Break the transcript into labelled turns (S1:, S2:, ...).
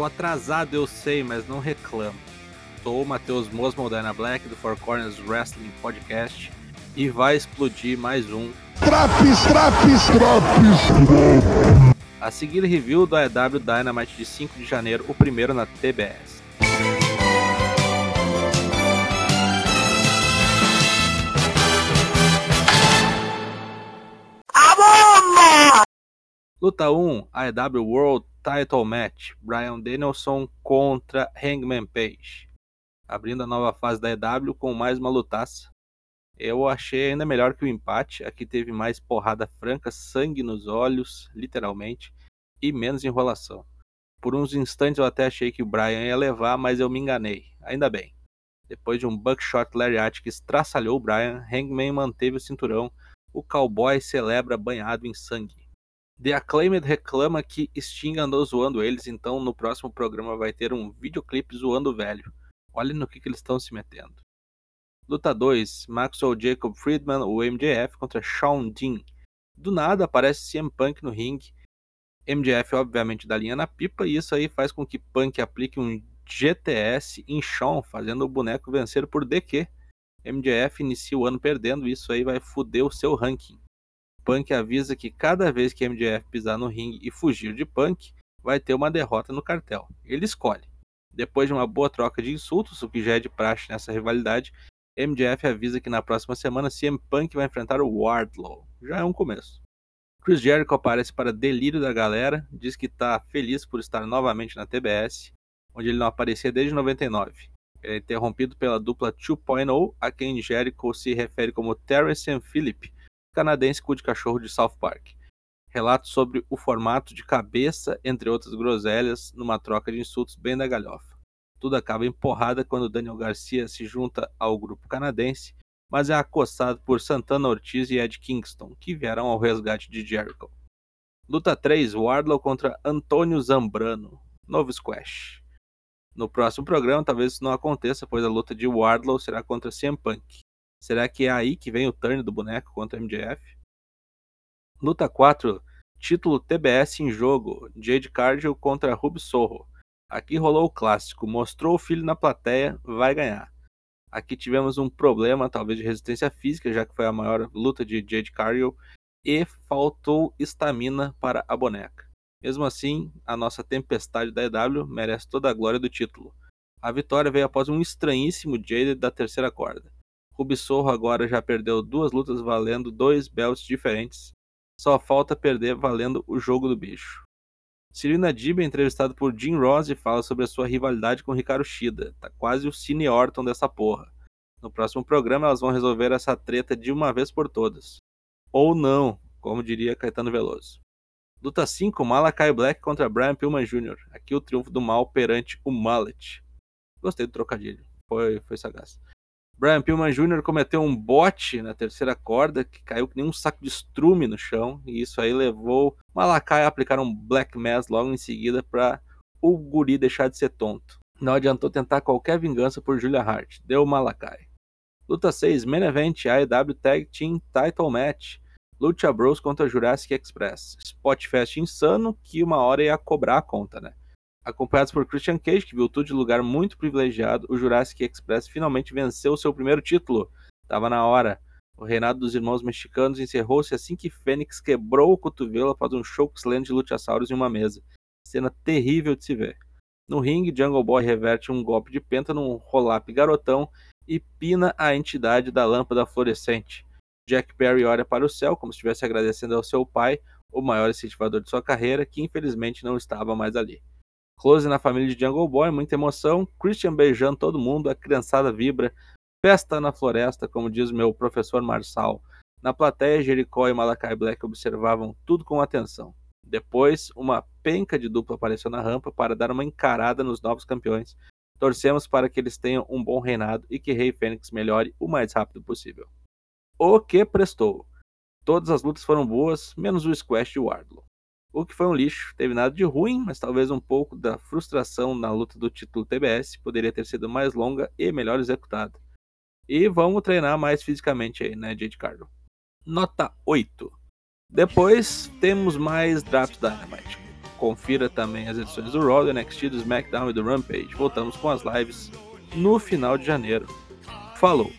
S1: Tô atrasado, eu sei, mas não reclamo. Sou o Matheus Mosmo Dyna Black do Four Corners Wrestling Podcast e vai explodir mais um
S2: Traps, traps, traps.
S1: A seguir, review do AEW Dynamite de 5 de janeiro, o primeiro na TBS. Luta 1, AEW World Title Match, Brian Danielson contra Hangman Page. Abrindo a nova fase da AEW com mais uma lutaça. Eu achei ainda melhor que o empate. Aqui teve mais porrada franca, sangue nos olhos, literalmente, e menos enrolação. Por uns instantes eu até achei que o Brian ia levar, mas eu me enganei. Ainda bem. Depois de um buckshot lariat que estraçalhou o Brian, Hangman manteve o cinturão. O cowboy celebra banhado em sangue. The Acclaimed reclama que Sting andou zoando eles, então no próximo programa vai ter um videoclipe zoando o velho. Olha no que, que eles estão se metendo. Luta 2: Maxwell Jacob Friedman, o MJF, contra Shawn Dean. Do nada aparece CM Punk no ringue. MJF, obviamente, dá linha na pipa, e isso aí faz com que Punk aplique um GTS em Shawn, fazendo o boneco vencer por DQ. MJF inicia o ano perdendo, e isso aí vai foder o seu ranking. Punk avisa que cada vez que MJF pisar no ringue e fugir de Punk, vai ter uma derrota no cartel. Ele escolhe. Depois de uma boa troca de insultos, o que já é de praxe nessa rivalidade, MJF avisa que na próxima semana CM Punk vai enfrentar o Wardlow. Já é um começo. Chris Jericho aparece para delírio da galera, diz que está feliz por estar novamente na TBS, onde ele não aparecia desde 99. Ele é interrompido pela dupla 2.0, a quem Jericho se refere como Terrence and Phillip, canadense cu de cachorro de South Park. Relato sobre o formato de cabeça, entre outras groselhas, numa troca de insultos bem da galhofa. Tudo acaba em porrada quando Daniel Garcia se junta ao grupo canadense, mas é acossado por Santana Ortiz e Ed Kingston, que vieram ao resgate de Jericho. Luta 3: Wardlow contra Antônio Zambrano. Novo squash. No próximo programa, talvez isso não aconteça, pois a luta de Wardlow será contra CM Punk. Será que é aí que vem o turn do boneco contra o MJF? Luta 4, título TBS em jogo, Jade Cargill contra Ruby Sorro. Aqui rolou o clássico, mostrou o filho na plateia, vai ganhar. Aqui tivemos um problema, talvez de resistência física, já que foi a maior luta de Jade Cargill, e faltou estamina para a boneca. Mesmo assim, a nossa tempestade da EW merece toda a glória do título. A vitória veio após um estranhíssimo Jade da terceira corda. Rubissorro agora já perdeu duas lutas valendo dois belts diferentes. Só falta perder valendo o jogo do bicho. Serena Dib é entrevistado por Jim Ross e fala sobre a sua rivalidade com Ricardo Shida. Tá quase o Cine Orton dessa porra. No próximo programa elas vão resolver essa treta de uma vez por todas. Ou não, como diria Caetano Veloso. Luta 5, Malakai Black contra Brian Pillman Jr. Aqui o triunfo do mal perante o Mallet. Gostei do trocadilho, foi, foi sagaz. Brian Pillman Jr. cometeu um bote na terceira corda que caiu que nem um saco de estrume no chão, e isso aí levou Malakai a aplicar um Black Mass logo em seguida para o guri deixar de ser tonto. Não adiantou tentar qualquer vingança por Julia Hart, deu Malakai. Luta 6, Main Event, AEW Tag Team Title Match, Lucha Bros contra Jurassic Express. Spotfest insano que uma hora ia cobrar a conta, né? Acompanhados por Christian Cage, que viu tudo de lugar muito privilegiado, o Jurassic Express finalmente venceu seu primeiro título. Tava na hora. O reinado dos irmãos mexicanos encerrou-se assim que Fênix quebrou o cotovelo após um chokeslam de Luchasaurus em uma mesa. Cena terrível de se ver. No ringue, Jungle Boy reverte um golpe de penta num roll-up garotão e pina a entidade da lâmpada fluorescente. Jack Perry olha para o céu como se estivesse agradecendo ao seu pai, o maior incentivador de sua carreira, que infelizmente não estava mais ali. Close na família de Jungle Boy, muita emoção. Christian beijando todo mundo, a criançada vibra. Festa na floresta, como diz meu professor Marçal. Na plateia, Jericó e Malakai Black observavam tudo com atenção. Depois, uma penca de dupla apareceu na rampa para dar uma encarada nos novos campeões. Torcemos para que eles tenham um bom reinado e que Rei Fênix melhore o mais rápido possível. O que prestou? Todas as lutas foram boas, menos o Squash de Wardlow o que foi um lixo. Teve nada de ruim, mas talvez um pouco da frustração na luta do título TBS poderia ter sido mais longa e melhor executada. E vamos treinar mais fisicamente aí, né, Jade Cardo? Nota 8. Depois temos mais Draft Dynamite. Confira também as edições do Raw, do NXT, do SmackDown e do Rampage. Voltamos com as lives no final de janeiro. Falou!